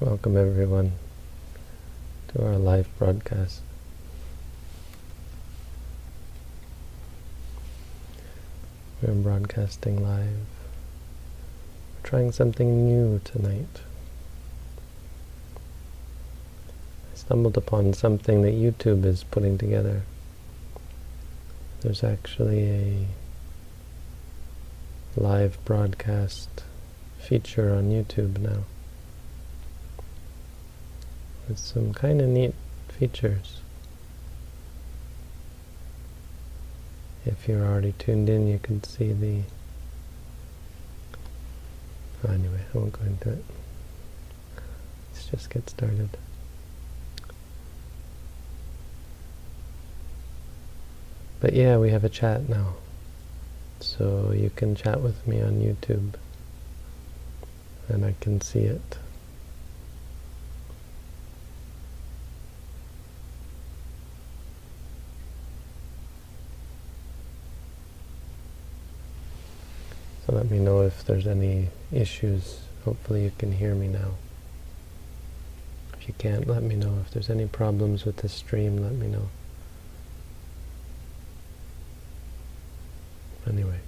Welcome everyone to our live broadcast. We're broadcasting live. We're trying something new tonight. I stumbled upon something that YouTube is putting together. There's actually a live broadcast feature on YouTube now with some kind of neat features. If you're already tuned in, you can see the... Oh, anyway, I won't go into it. Let's just get started. But yeah, we have a chat now. So you can chat with me on YouTube. And I can see it. Let me know if there's any issues. Hopefully you can hear me now. If you can't, let me know. If there's any problems with the stream, let me know. Anyway.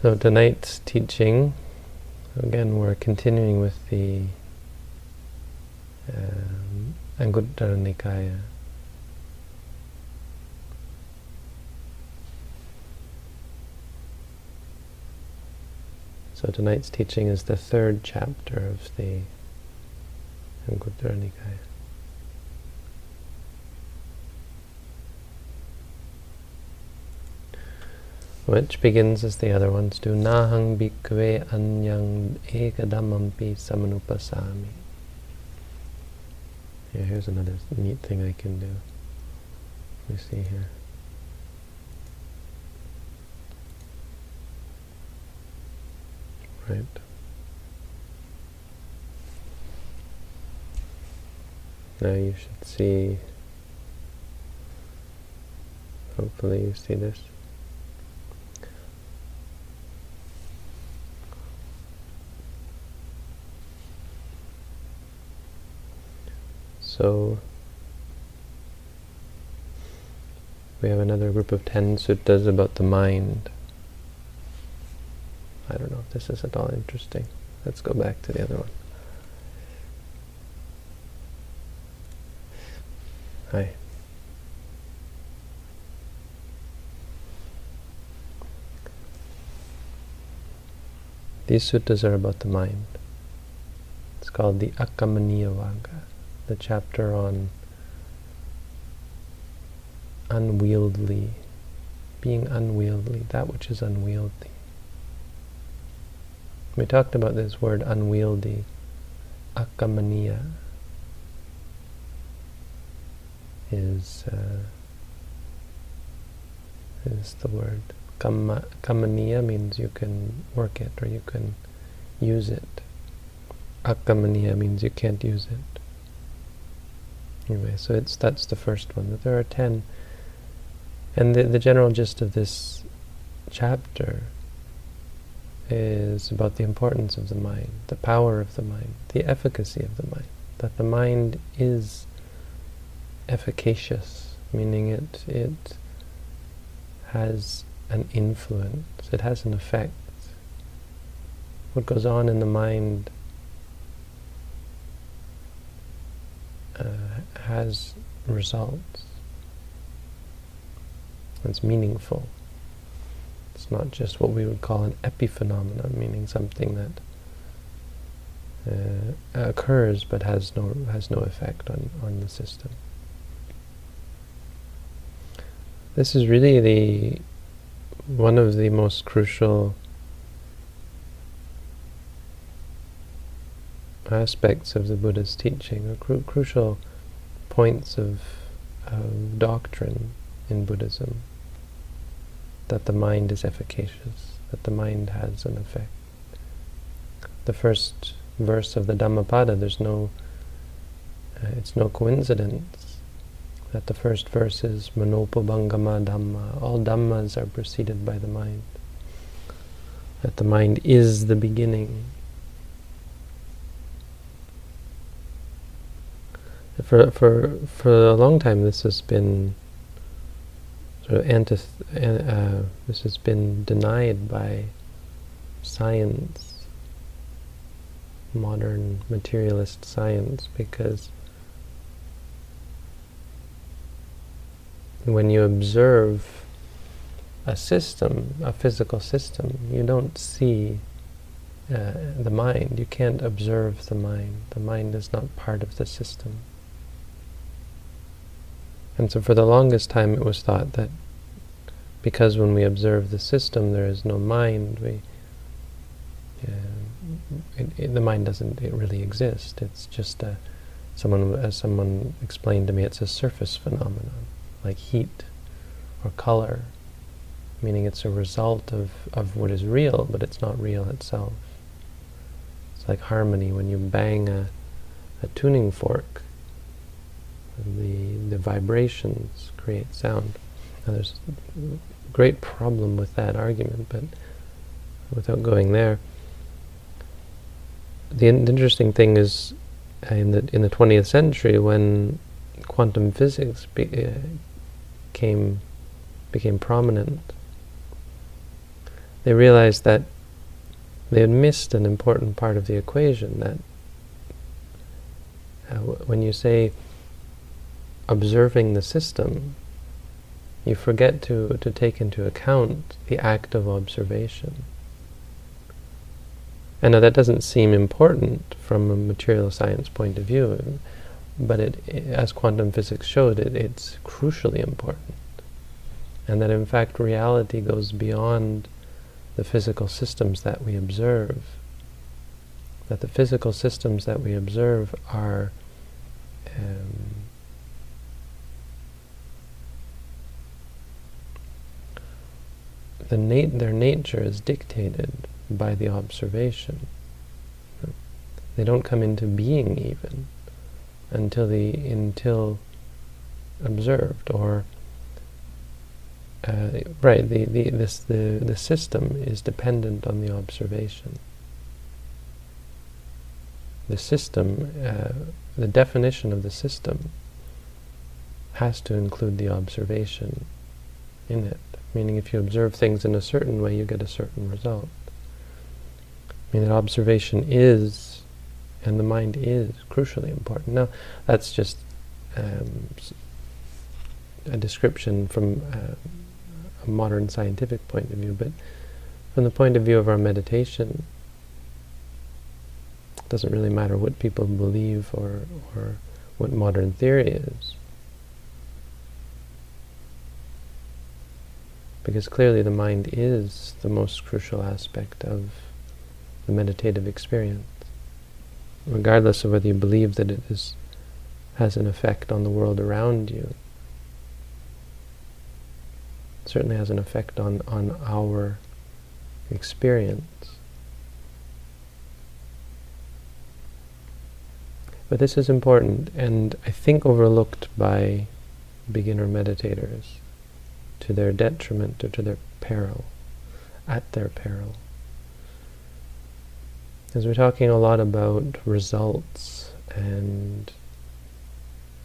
So tonight's teaching, again we're continuing with the um, Anguttara Nikaya So tonight's teaching is the third chapter of the Anguttara Nikaya. Which begins as the other ones do. Nahang bhikkhave anyang ekadamampi samanupasami. Yeah, here's another neat thing I can do. Let me see here. Right? Now you should see, hopefully you see this. So, we have another group of ten suttas about the mind. I don't know if this is at all interesting. Let's go back to the other one. Hi. These suttas are about the mind. It's called the Akammaniya Vagga, the chapter on unwieldy, being unwieldy, that which is unwieldy. We talked about this word unwieldy, akammaniya, is uh, is the word. Kamma, kammaniya means you can work it or you can use it. Akammaniya means you can't use it. Anyway, so it's that's the first one. But there are ten, and the the general gist of this chapter is about the importance of the mind, the power of the mind, the efficacy of the mind, that the mind is efficacious, meaning it it has an influence, it has an effect. What goes on in the mind uh, has results. It's meaningful. Not just what we would call an epiphenomenon, meaning something that uh, occurs but has no has no effect on, on the system. This is really the one of the most crucial aspects of the Buddha's teaching, or cru crucial points of, of doctrine in Buddhism that the mind is efficacious, that the mind has an effect. The first verse of the Dhammapada, there's no, uh, it's no coincidence that the first verse is Manopubbangama Dhamma. All Dhammas are preceded by the mind. That the mind is the beginning. for for for a long time, this has been sort of antith uh, this has been denied by science, modern materialist science, because when you observe a system, a physical system, you don't see uh, the mind. You can't observe the mind. The mind is not part of the system. And so for the longest time it was thought that because when we observe the system there is no mind, we uh, it, it, the mind doesn't it really exist. It's just a, someone, as someone explained to me, it's a surface phenomenon, like heat or color, meaning it's a result of, of what is real, but it's not real itself. It's like harmony when you bang a, a tuning fork the, the vibrations create sound. Now there's a great problem with that argument, but without going there, the, in interesting thing is uh, in the in the 20th century when quantum physics be, uh, came became prominent, they realized that they had missed an important part of the equation. That uh, when you say observing the system, you forget to, to take into account the act of observation. And know that doesn't seem important from a material science point of view, but it, as quantum physics showed, it, it's crucially important. And that in fact reality goes beyond the physical systems that we observe. That the physical systems that we observe are um, the nat their nature is dictated by the observation. They don't come into being even until the until observed or uh, right the, the this the the system is dependent on the observation. The system, uh, the definition of the system has to include the observation in it meaning if you observe things in a certain way, you get a certain result. I mean, that observation is, and the mind is, crucially important. Now, that's just um, a description from uh, a modern scientific point of view, but from the point of view of our meditation, it doesn't really matter what people believe or, or what modern theory is. Because clearly the mind is the most crucial aspect of the meditative experience. Regardless of whether you believe that it is, has an effect on the world around you, certainly has an effect on, on our experience. But this is important and I think overlooked by beginner meditators to their detriment or to their peril, at their peril. As we're talking a lot about results and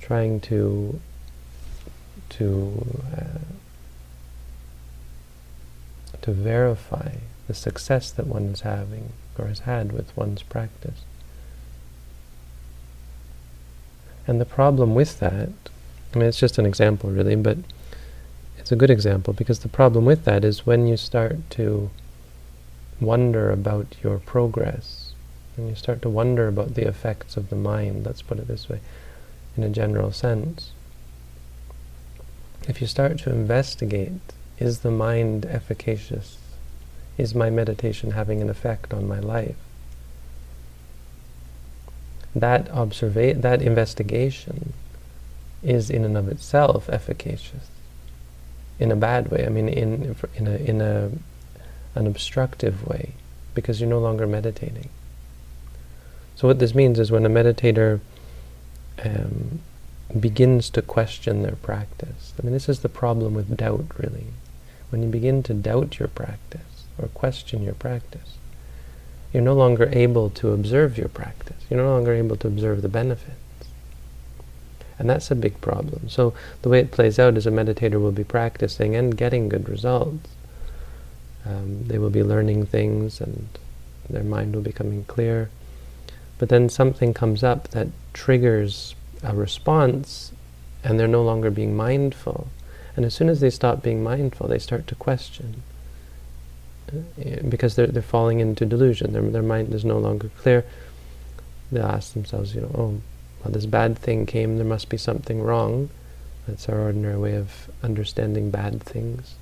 trying to to uh, to verify the success that one is having or has had with one's practice. And the problem with that, I mean, it's just an example really, but it's a good example because the problem with that is when you start to wonder about your progress, when you start to wonder about the effects of the mind, let's put it this way, in a general sense, if you start to investigate, is the mind efficacious? Is my meditation having an effect on my life? That observa that investigation is in and of itself efficacious in a bad way. I mean, in in a in a an obstructive way, because you're no longer meditating. So what this means is when a meditator um, begins to question their practice. I mean, this is the problem with doubt, really. When you begin to doubt your practice or question your practice, you're no longer able to observe your practice. You're no longer able to observe the benefits. And that's a big problem. So the way it plays out is a meditator will be practicing and getting good results. Um, they will be learning things and their mind will be coming clear. But then something comes up that triggers a response and they're no longer being mindful. And as soon as they stop being mindful, they start to question. Uh, because they're, they're falling into delusion. Their, their mind is no longer clear. They'll ask themselves, you know, oh, this bad thing came, there must be something wrong. That's our ordinary way of understanding bad things.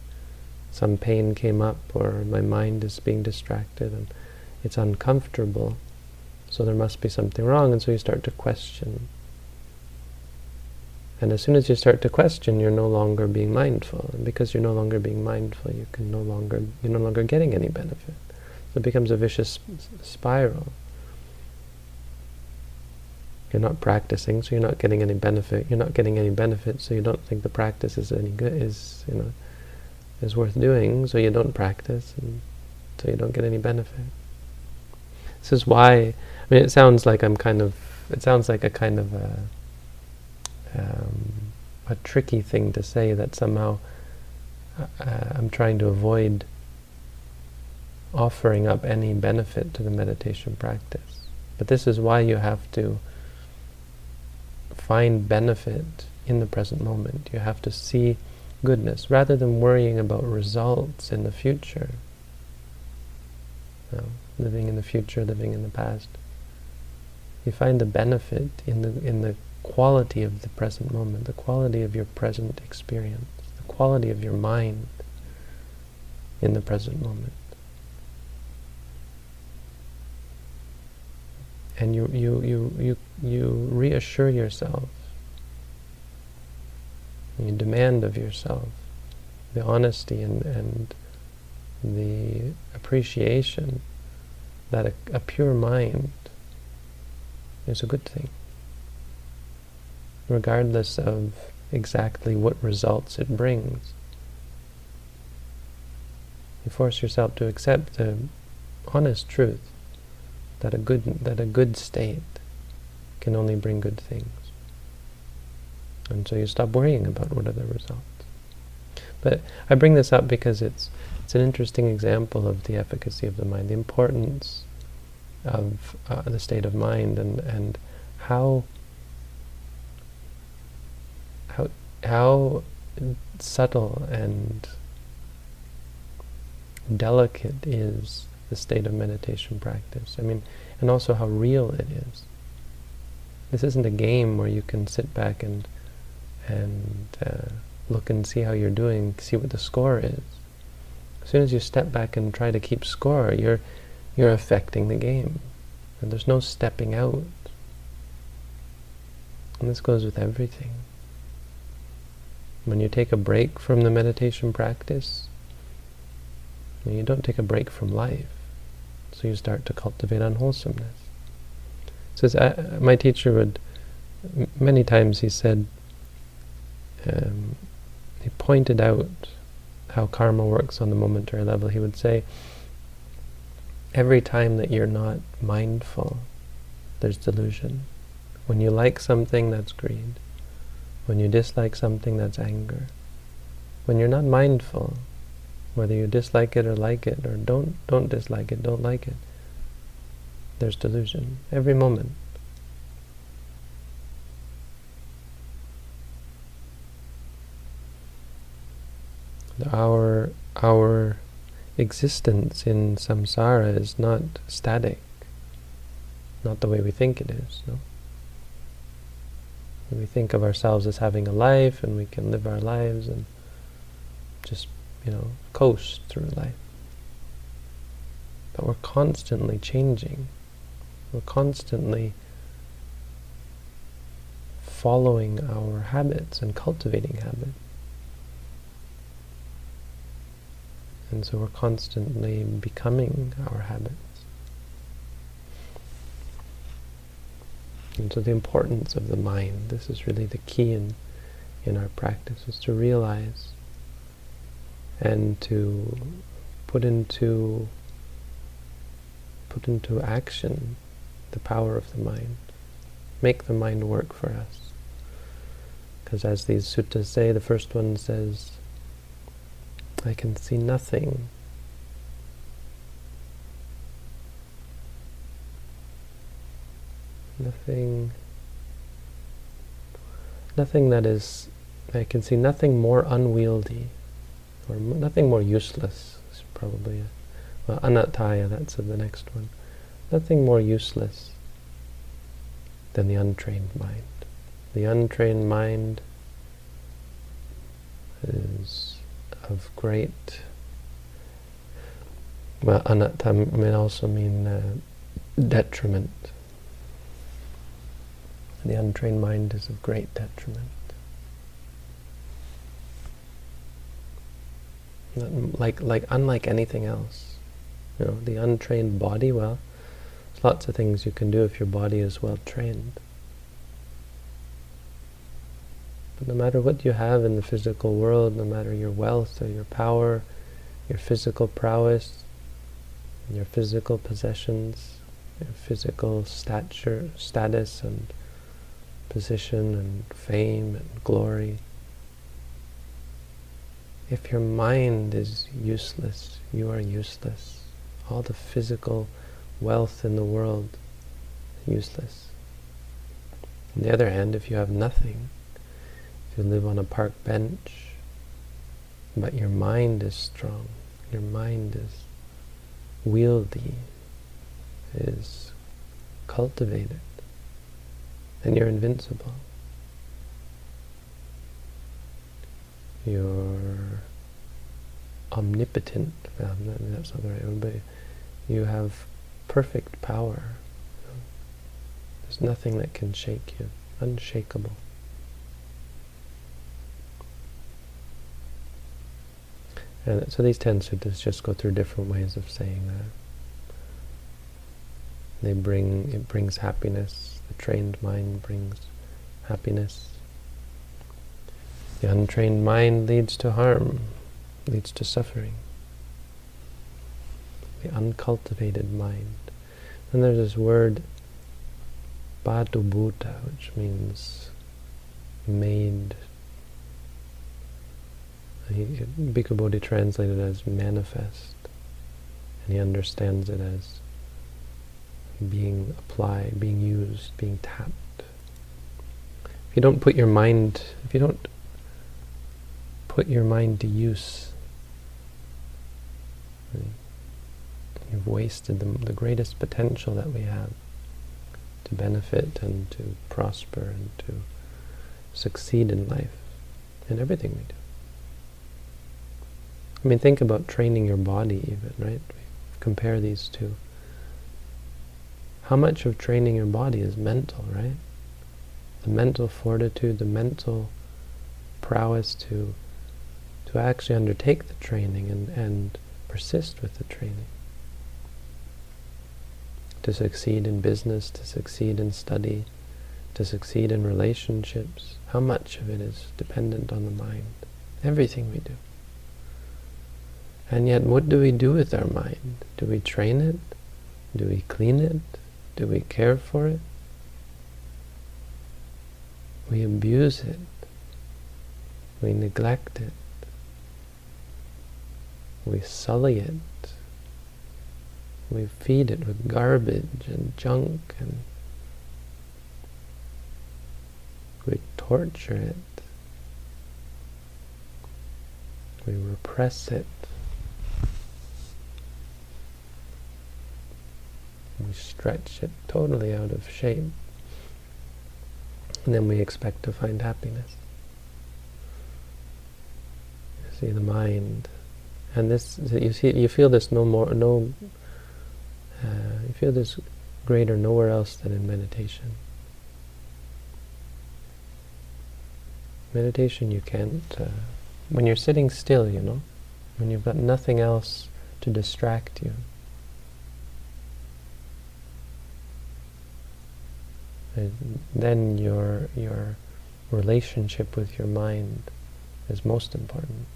Some pain came up, or my mind is being distracted, and it's uncomfortable, so there must be something wrong, and so you start to question. And as soon as you start to question, you're no longer being mindful. And because you're no longer being mindful, you can no longer you're no longer getting any benefit. So it becomes a vicious spiral. You're not practicing, so you're not getting any benefit. You're not getting any benefit, so you don't think the practice is any good. Is you know is worth doing, so you don't practice, and so you don't get any benefit. This is why. I mean, it sounds like I'm kind of. It sounds like a kind of a um, a tricky thing to say that somehow uh, I'm trying to avoid offering up any benefit to the meditation practice. But this is why you have to find benefit in the present moment. You have to see goodness rather than worrying about results in the future. Know, living in the future, living in the past. You find the benefit in the in the quality of the present moment, the quality of your present experience, the quality of your mind in the present moment. And you, you, you, you, you reassure yourself, you demand of yourself the honesty and, and the appreciation that a, a pure mind is a good thing regardless of exactly what results it brings. You force yourself to accept the honest truth that a good that a good state can only bring good things. And so you stop worrying about what are the results. But I bring this up because it's it's an interesting example of the efficacy of the mind, the importance of uh, the state of mind and, and how how how subtle and delicate is the state of meditation practice. I mean, and also how real it is. This isn't a game where you can sit back and and uh, look and see how you're doing, see what the score is. As soon as you step back and try to keep score, you're you're affecting the game, and there's no stepping out. And this goes with everything. When you take a break from the meditation practice, you don't take a break from life. You start to cultivate unwholesomeness. Says my teacher would many times he said um, he pointed out how karma works on the momentary level. He would say every time that you're not mindful, there's delusion. When you like something, that's greed. When you dislike something, that's anger. When you're not mindful, whether you dislike it or like it, or don't don't dislike it, don't like it, there's delusion every moment. Our our existence in samsara is not static, not the way we think it is. No. We think of ourselves as having a life and we can live our lives and just, you know, coast through life. But we're constantly changing. We're constantly following our habits and cultivating habits. And so we're constantly becoming our habits. And so the importance of the mind, this is really the key in, in our practice, is to realize and to put into put into action the power of the mind. Make the mind work for us. Because as these suttas say, the first one says, I can see nothing. Nothing, nothing that is, I can see nothing more unwieldy, or nothing more useless, is probably, a, well, anatthaya, that's the next one. Nothing more useless than the untrained mind. The untrained mind is of great, well, anattha may also mean uh, detriment. The untrained mind is of great detriment. Like, like, unlike anything else. You know, the untrained body, well, there's lots of things you can do if your body is well trained. But no matter what you have in the physical world, no matter your wealth or your power, your physical prowess, your physical possessions, your physical stature, status and position and fame and glory, if your mind is useless, you are useless. All the physical wealth in the world, useless. On the other hand, if you have nothing, if you live on a park bench, but your mind is strong, your mind is wieldy, is cultivated, then you're invincible. You're omnipotent, that's not the right word, but you have perfect power. There's nothing that can shake you, unshakable. And so these ten suttas just go through different ways of saying that. They bring, it brings happiness. The trained mind brings happiness. The untrained mind leads to harm, leads to suffering. The uncultivated mind. And there's this word, patubhuta, which means made Bhikkhu Bodhi translated as manifest, and he understands it as being applied, being used, being tapped. If you don't put your mind, if you don't put your mind to use, you've wasted the, the greatest potential that we have to benefit and to prosper and to succeed in life, in everything we do. I mean, think about training your body even, right? Compare these two. How much of training your body is mental, right? The mental fortitude, the mental prowess to to actually undertake the training and, and persist with the training. To succeed in business, to succeed in study, to succeed in relationships. How much of it is dependent on the mind? Everything we do. And yet, what do we do with our mind? Do we train it? Do we clean it? Do we care for it? We abuse it. We neglect it. We sully it. We feed it with garbage and junk and we torture it. We repress it. We stretch it totally out of shape. And then we expect to find happiness. You see the mind. And this, you see, you feel this no more, no, uh, you feel this greater nowhere else than in meditation. Meditation you can't, uh, when you're sitting still, you know, when you've got nothing else to distract you, then your your relationship with your mind is most important.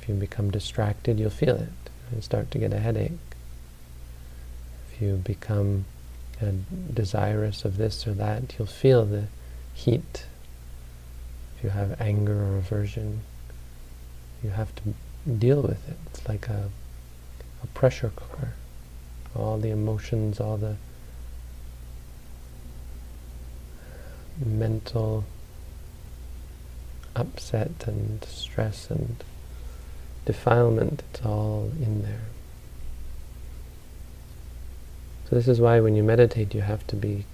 If you become distracted, you'll feel it and start to get a headache. If you become uh, desirous of this or that, you'll feel the heat, if you have anger or aversion, you have to deal with it. It's like a, a pressure cooker. All the emotions, all the mental upset and stress and defilement, it's all in there. So this is why when you meditate you have to be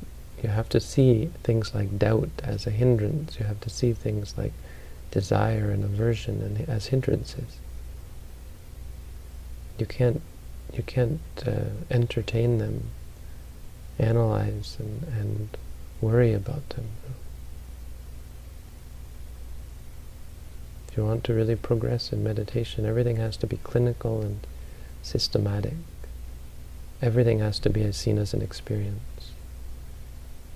you have to see things like doubt as a hindrance. You have to see things like desire and aversion and as hindrances. You can't you can't uh, entertain them, analyze and, and worry about them. If you want to really progress in meditation, everything has to be clinical and systematic. Everything has to be seen as an experience.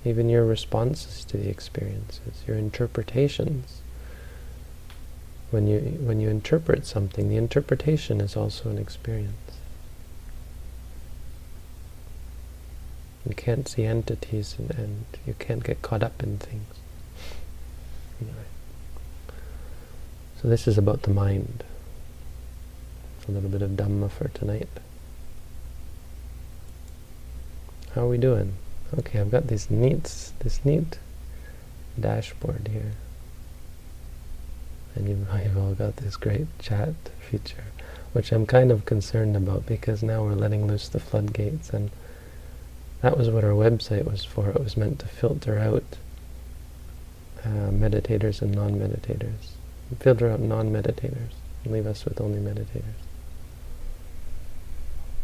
Even your responses to the experiences, your interpretations. When you, when you interpret something, the interpretation is also an experience. You can't see entities and, and you can't get caught up in things. So this is about the mind. A little bit of Dhamma for tonight. How are we doing? Okay, I've got this neat, this neat dashboard here. And you've, you've all got this great chat feature, which I'm kind of concerned about because now we're letting loose the floodgates and that was what our website was for. It was meant to filter out uh, meditators and non-meditators. Filter out non-meditators and leave us with only meditators.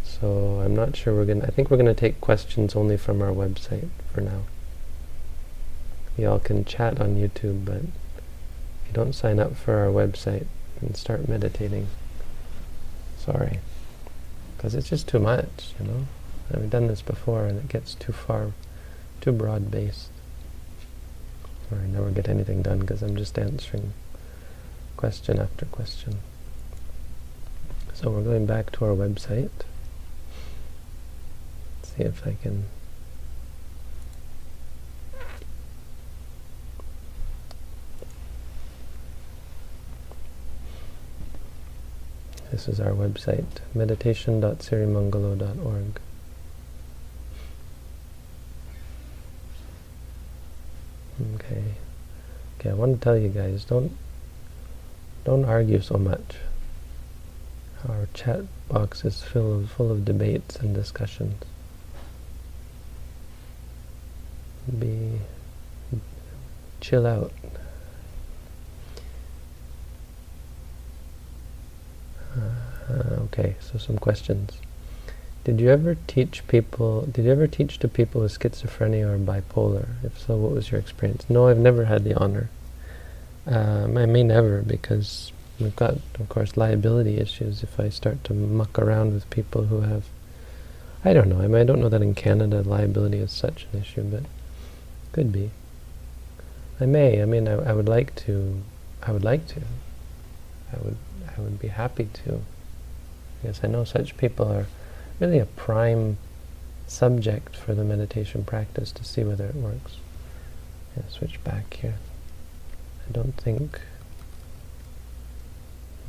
So I'm not sure we're going to... I think we're going to take questions only from our website for now. Y'all can chat on YouTube, but if you don't sign up for our website and start meditating, sorry. Because it's just too much, you know? I've done this before and it gets too far, too broad-based. Or I never get anything done because I'm just answering question after question. So we're going back to our website. Let's see if I can This is our website, meditation.sirimangalo.org. Okay. Okay, I want to tell you guys, don't don't argue so much. Our chat box is full of full of debates and discussions. Be chill out. Uh, okay, so some questions. Did you ever teach people, did you ever teach to people with schizophrenia or bipolar? If so, what was your experience? No, I've never had the honor. Um, I may never because we've got, of course, liability issues if I start to muck around with people who have, I don't know, I, mean, I don't know that in Canada liability is such an issue, but could be. I may, I mean, I, I would like to, I would like to. I would, I would be happy to. Because I know such people are really a prime subject for the meditation practice to see whether it works. Yeah, switch back here. I don't think...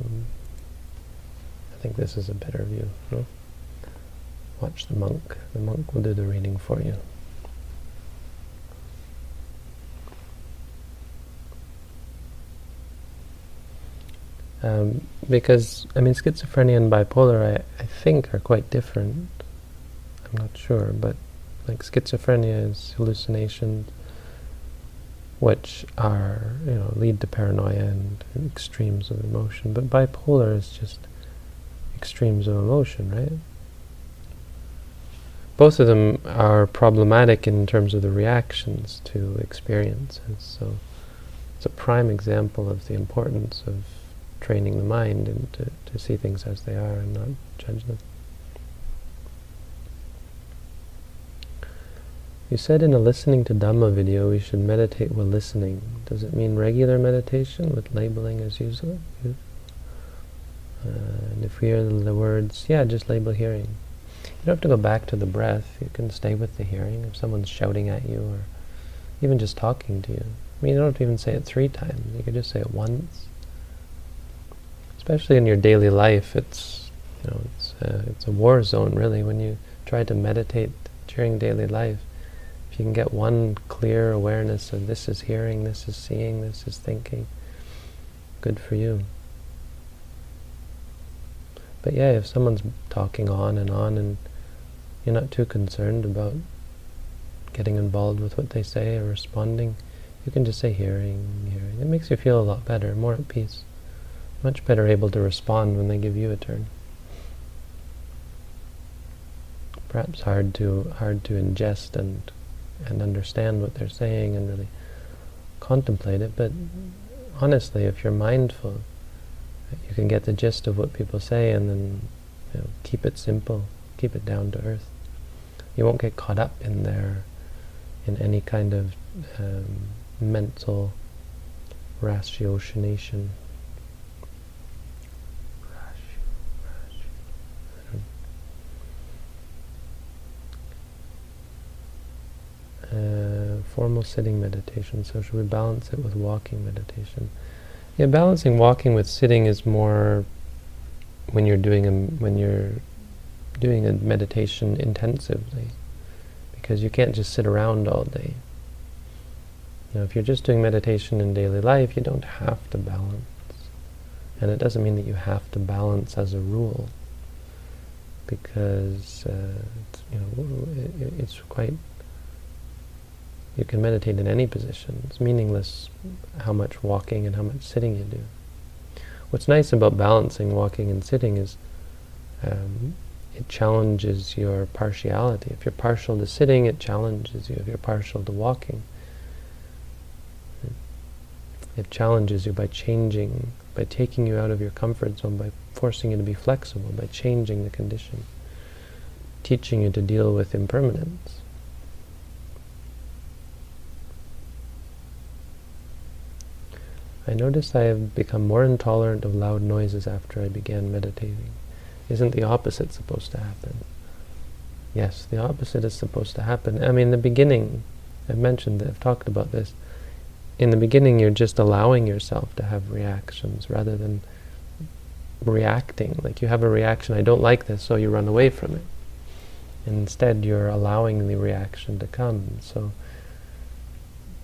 Um, I think this is a better view. No? Watch the monk. The monk will do the reading for you. Um, because, I mean, schizophrenia and bipolar, I, I think, are quite different. I'm not sure, but like schizophrenia is hallucinations, which are, you know, lead to paranoia and extremes of emotion. But bipolar is just extremes of emotion, right? Both of them are problematic in terms of the reactions to experiences. So it's a prime example of the importance of training the mind and to, to see things as they are and not judge them. You said in a listening to Dhamma video we should meditate while listening. Does it mean regular meditation with labeling as usual? Uh, and if we hear the words, yeah, just label hearing. You don't have to go back to the breath. You can stay with the hearing. If someone's shouting at you or even just talking to you. I mean, you don't have to even say it three times. You could just say it once. Especially in your daily life, it's you know it's a, it's a war zone really when you try to meditate during daily life. If you can get one clear awareness of this is hearing, this is seeing, this is thinking, good for you. But yeah, if someone's talking on and on and you're not too concerned about getting involved with what they say or responding, you can just say hearing, hearing. It makes you feel a lot better, more at peace. Much better able to respond when they give you a turn. Perhaps hard to hard to ingest and and understand what they're saying and really contemplate it, but honestly, if you're mindful, you can get the gist of what people say and then you know, keep it simple, keep it down to earth. You won't get caught up in their in any kind of um, mental ratiocination. Uh, formal sitting meditation. So should we balance it with walking meditation? Yeah, balancing walking with sitting is more when you're doing a when you're doing a meditation intensively, because you can't just sit around all day. Now, if you're just doing meditation in daily life, you don't have to balance, and it doesn't mean that you have to balance as a rule, because uh, it's, you know it, it's quite you can meditate in any position. It's meaningless how much walking and how much sitting you do. What's nice about balancing walking and sitting is um, it challenges your partiality. If you're partial to sitting, it challenges you. If you're partial to walking, it challenges you by changing, by taking you out of your comfort zone, by forcing you to be flexible, by changing the condition, teaching you to deal with impermanence. I noticed I have become more intolerant of loud noises after I began meditating. Isn't the opposite supposed to happen? Yes, the opposite is supposed to happen. I mean, in the beginning, I've mentioned that, I've talked about this. In the beginning, you're just allowing yourself to have reactions rather than reacting. Like you have a reaction, I don't like this, so you run away from it. Instead, you're allowing the reaction to come. So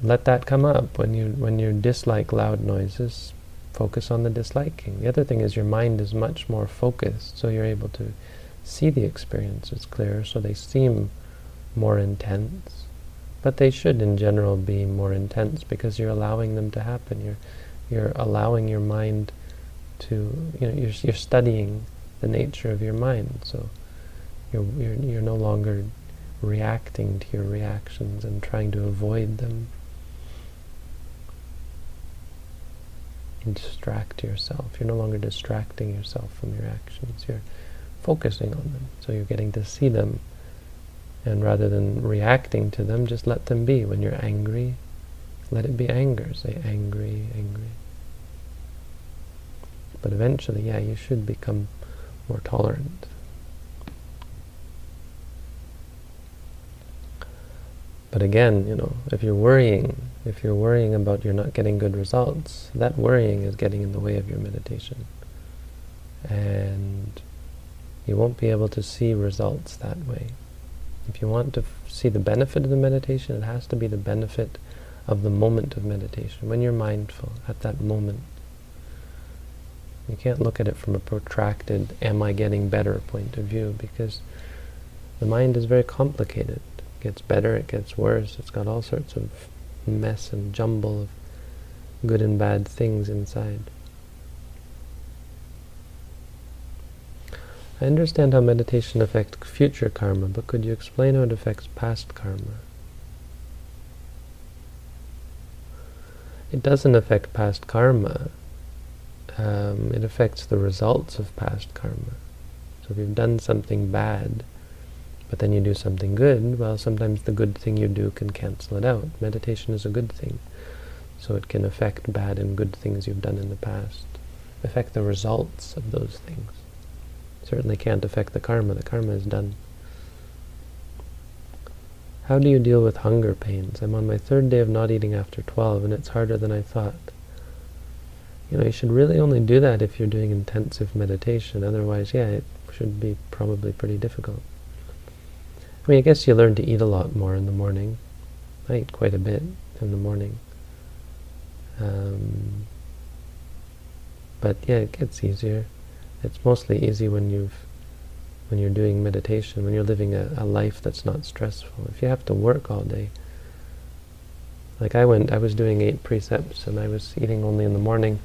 let that come up. When you when you dislike loud noises, focus on the disliking. The other thing is your mind is much more focused, so you're able to see the experiences clearer, so they seem more intense. But they should, in general, be more intense because you're allowing them to happen. You're you're allowing your mind to, you know, you're, you're studying the nature of your mind. So you're, you're, you're no longer reacting to your reactions and trying to avoid them. Distract yourself. You're no longer distracting yourself from your actions. You're focusing on them. So you're getting to see them. And rather than reacting to them, just let them be. When you're angry, let it be anger. Say angry, angry. But eventually, yeah, you should become more tolerant. But again, you know, if you're worrying if you're worrying about you're not getting good results, that worrying is getting in the way of your meditation. And you won't be able to see results that way. If you want to see the benefit of the meditation, it has to be the benefit of the moment of meditation, when you're mindful at that moment. You can't look at it from a protracted, am I getting better point of view, because the mind is very complicated. It gets better, it gets worse, it's got all sorts of mess and jumble of good and bad things inside. I understand how meditation affects future karma, but could you explain how it affects past karma? It doesn't affect past karma. Um, it affects the results of past karma. So if you've done something bad, but then you do something good, well, sometimes the good thing you do can cancel it out. Meditation is a good thing. So it can affect bad and good things you've done in the past, affect the results of those things. Certainly can't affect the karma. The karma is done. How do you deal with hunger pains? I'm on my third day of not eating after 12 and it's harder than I thought. You know, you should really only do that if you're doing intensive meditation. Otherwise, yeah, it should be probably pretty difficult. I mean, I guess you learn to eat a lot more in the morning. I eat quite a bit in the morning. Um, but yeah, it gets easier. It's mostly easy when you've when you're doing meditation, when you're living a, a life that's not stressful. If you have to work all day, like I went, I was doing eight precepts and I was eating only in the morning,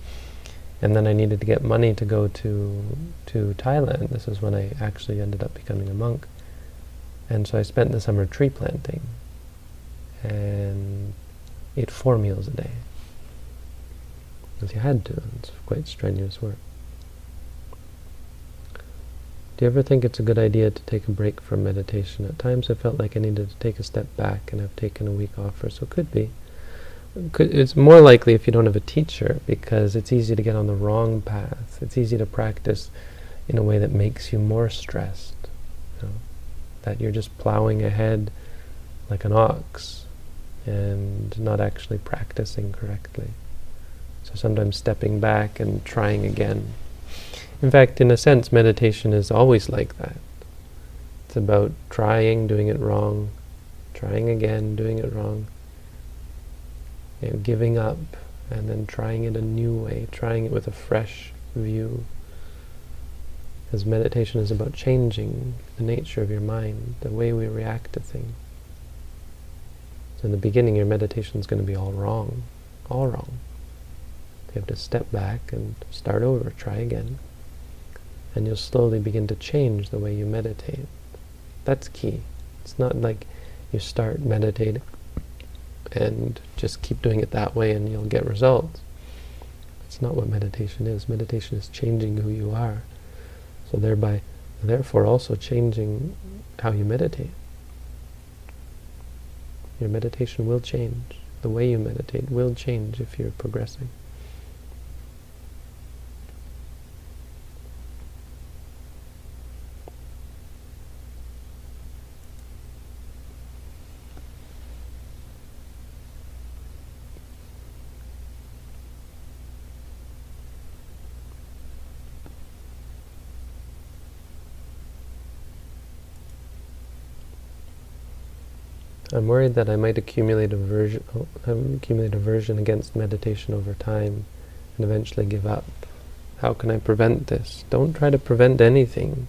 and then I needed to get money to go to to Thailand. This is when I actually ended up becoming a monk, and so I spent the summer tree planting, and ate four meals a day. Because you had to. It's quite strenuous work. Do you ever think it's a good idea to take a break from meditation? At times I felt like I needed to take a step back and I've taken a week off or so. Could be. It's more likely if you don't have a teacher because it's easy to get on the wrong path. It's easy to practice in a way that makes you more stressed. You know, that you're just plowing ahead like an ox and not actually practicing correctly. So sometimes stepping back and trying again in fact, in a sense, meditation is always like that. It's about trying, doing it wrong, trying again, doing it wrong, you know, giving up, and then trying it a new way, trying it with a fresh view. Because meditation is about changing the nature of your mind, the way we react to things. So in the beginning, your meditation is going to be all wrong, all wrong. You have to step back and start over, try again and you'll slowly begin to change the way you meditate. That's key. It's not like you start meditating and just keep doing it that way and you'll get results. It's not what meditation is. Meditation is changing who you are. So thereby, therefore also changing how you meditate. Your meditation will change. The way you meditate will change if you're progressing. Worried that I might accumulate aversion, um, accumulate aversion against meditation over time and eventually give up. How can I prevent this? Don't try to prevent anything.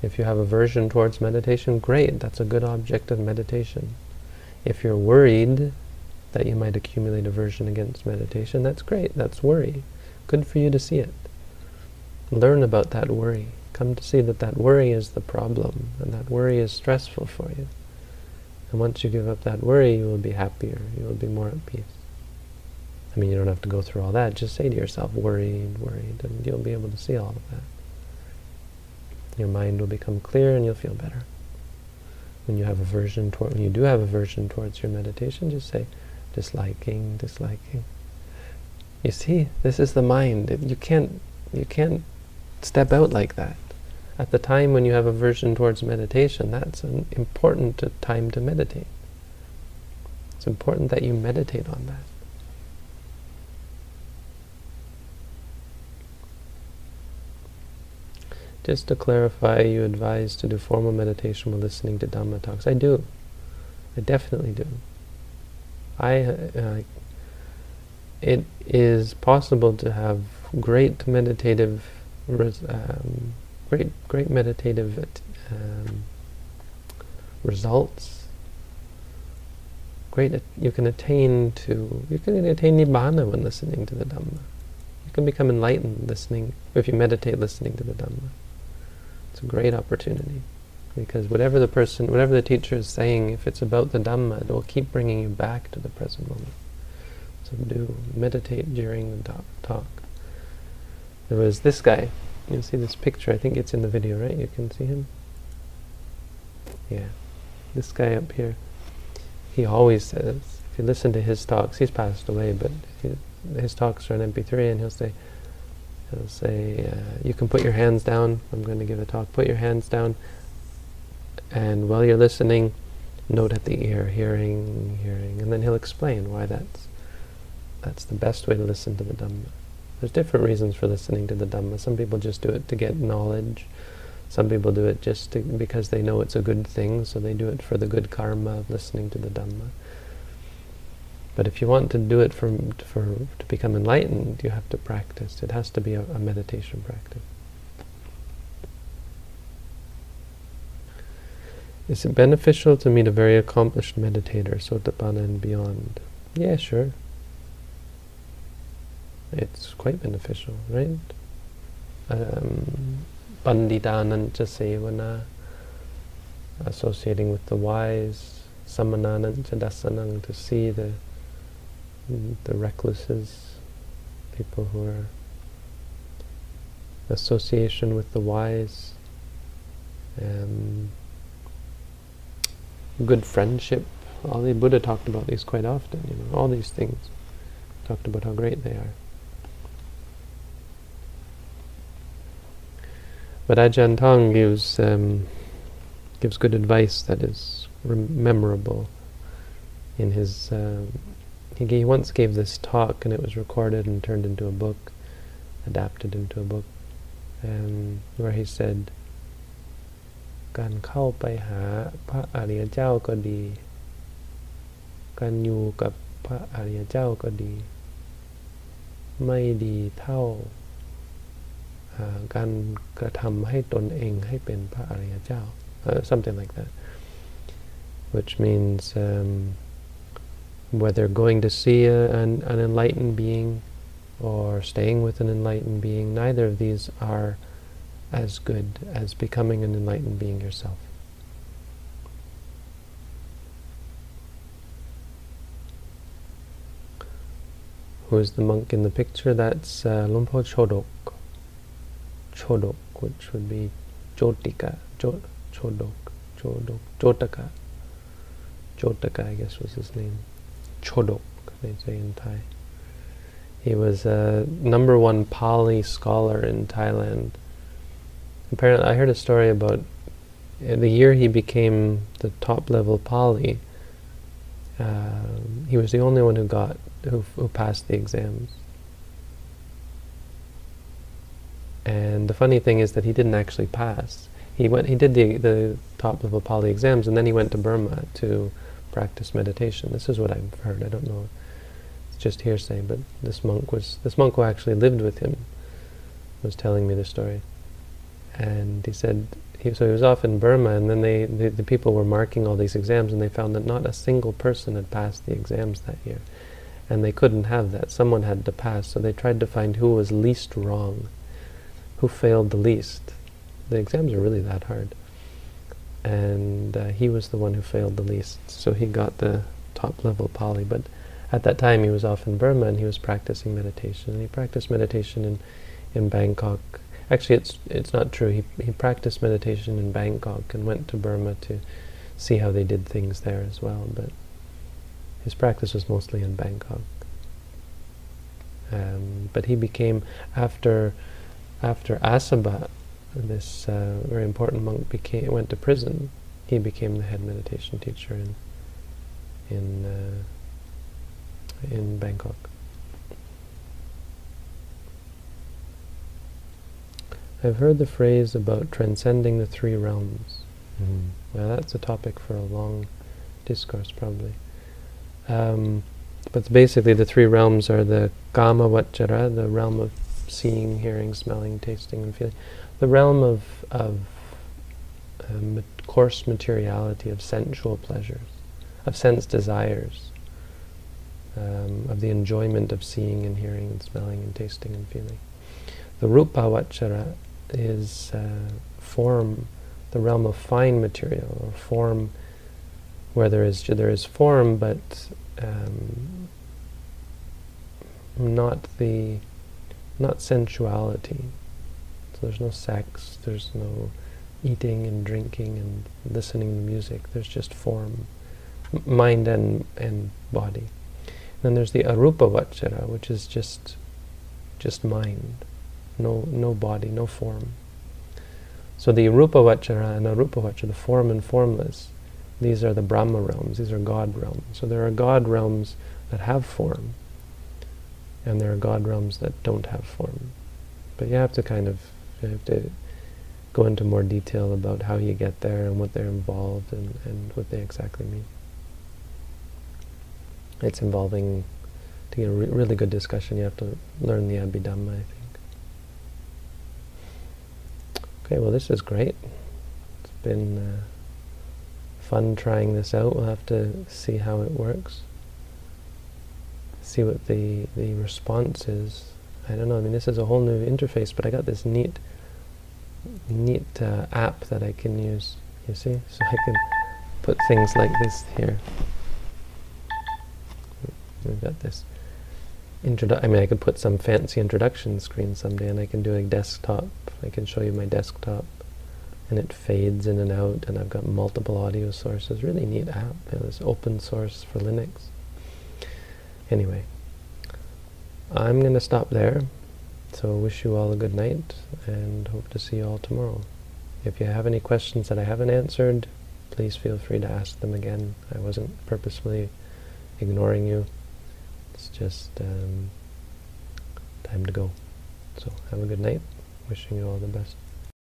If you have aversion towards meditation, great, that's a good object of meditation. If you're worried that you might accumulate aversion against meditation, that's great, that's worry. Good for you to see it. Learn about that worry. Come to see that that worry is the problem, and that worry is stressful for you. And once you give up that worry, you will be happier. You will be more at peace. I mean, you don't have to go through all that. Just say to yourself, worried, worried, and you'll be able to see all of that. Your mind will become clear and you'll feel better. When you have aversion toward, when you do have aversion towards your meditation, just say, disliking, disliking. You see, this is the mind. You can't, you can't step out like that at the time when you have aversion towards meditation, that's an important time to meditate. It's important that you meditate on that. Just to clarify, you advise to do formal meditation while listening to Dhamma talks. I do. I definitely do. I, uh, it is possible to have great meditative um, great, great meditative um, results. Great, you can attain to, you can attain nibbana when listening to the Dhamma. You can become enlightened listening, if you meditate listening to the Dhamma. It's a great opportunity. Because whatever the person, whatever the teacher is saying, if it's about the Dhamma, it will keep bringing you back to the present moment. So do meditate during the talk. There was this guy, You'll see this picture. I think it's in the video, right? You can see him? Yeah. This guy up here, he always says, if you listen to his talks, he's passed away, but his talks are on MP3, and he'll say, he'll say, uh, you can put your hands down. I'm going to give a talk. Put your hands down, and while you're listening, note at the ear, hearing, hearing, and then he'll explain why that's that's the best way to listen to the Dhamma. There's different reasons for listening to the Dhamma. Some people just do it to get knowledge. Some people do it just to, because they know it's a good thing, so they do it for the good karma of listening to the Dhamma. But if you want to do it for, for to become enlightened, you have to practice. It has to be a, a meditation practice. Is it beneficial to meet a very accomplished meditator, Sotapanna and beyond? Yeah, sure. It's quite beneficial, right? Um, Panditanancha sevana, associating with the wise, samananancha dasanang, to see the the recluses, people who are association with the wise, um, good friendship. All the Buddha talked about these quite often. You know, all these things talked about how great they are. But Ajahn Tong gives um, gives good advice that is memorable. In his, uh, he, he once gave this talk, and it was recorded and turned into a book, adapted into a book, um, where he said, การเข้าไปหาพระอริยเจ้าก็ดี การอยู่กับพระอริยเจ้าก็ดี ไม่ดีเท่า การกระทำให้ตนเองให้เป็นพระอริยเจ้า uh, something like that which means um, whether going to see a, an, an enlightened being or staying with an enlightened being neither of these are as good as becoming an enlightened being yourself Who is the monk in the picture? That's uh, Lumpo Chodok. Chodok, which would be Jotika, jo, Chodok, Chodok, Jotaka. Jotaka, I guess was his name. Chodok, they say in Thai. He was a number one Pali scholar in Thailand. Apparently, I heard a story about the year he became the top level Pali. Uh, he was the only one who got who, who passed the exams. And the funny thing is that he didn't actually pass. He went. He did the the top level Pali exams, and then he went to Burma to practice meditation. This is what I've heard. I don't know. It's just hearsay, but this monk was this monk who actually lived with him was telling me the story, and he said. He, so he was off in Burma, and then they the, the people were marking all these exams, and they found that not a single person had passed the exams that year, and they couldn't have that. Someone had to pass, so they tried to find who was least wrong who failed the least. The exams are really that hard. And uh, he was the one who failed the least, so he got the top level Pali. But at that time he was off in Burma and he was practicing meditation. And he practiced meditation in, in Bangkok. Actually, it's it's not true. He he practiced meditation in Bangkok and went to Burma to see how they did things there as well. But his practice was mostly in Bangkok. Um, but he became after after Asabha, this uh, very important monk became went to prison, he became the head meditation teacher in in uh, in Bangkok. I've heard the phrase about transcending the three realms. Mm. Well, that's a topic for a long discourse, probably. Um, but basically, the three realms are the Kama Vachara, the realm of seeing, hearing, smelling, tasting, and feeling. The realm of, of um, coarse materiality, of sensual pleasures, of sense desires, um, of the enjoyment of seeing and hearing and smelling and tasting and feeling. The rupa vachara is uh, form, the realm of fine material, or form where there is there is form, but um, not the not sensuality. So there's no sex, there's no eating and drinking and listening to music. There's just form, mind and and body. And then there's the arupa vachara, which is just just mind, no no body, no form. So the arupa vachara and arupa vachara, the form and formless, these are the Brahma realms, these are God realms. So there are God realms that have form, and there are God realms that don't have form. But you have to kind of, have to go into more detail about how you get there and what they're involved and, and what they exactly mean. It's involving, to get a re really good discussion, you have to learn the Abhidhamma, I think. Okay, well this is great. It's been uh, fun trying this out. We'll have to see how it works. See what the, the response is. I don't know, I mean this is a whole new interface, but I got this neat neat uh, app that I can use, you see? So I can put things like this here. We've got this introdu I mean, I could put some fancy introduction screen someday, and I can do a desktop. I can show you my desktop, and it fades in and out, and I've got multiple audio sources. Really neat app. It's open source for Linux. Anyway, I'm going to stop there. So wish you all a good night, and hope to see you all tomorrow. If you have any questions that I haven't answered, please feel free to ask them again. I wasn't purposefully ignoring you. It's just um, time to go. So have a good night. Wishing you all the best.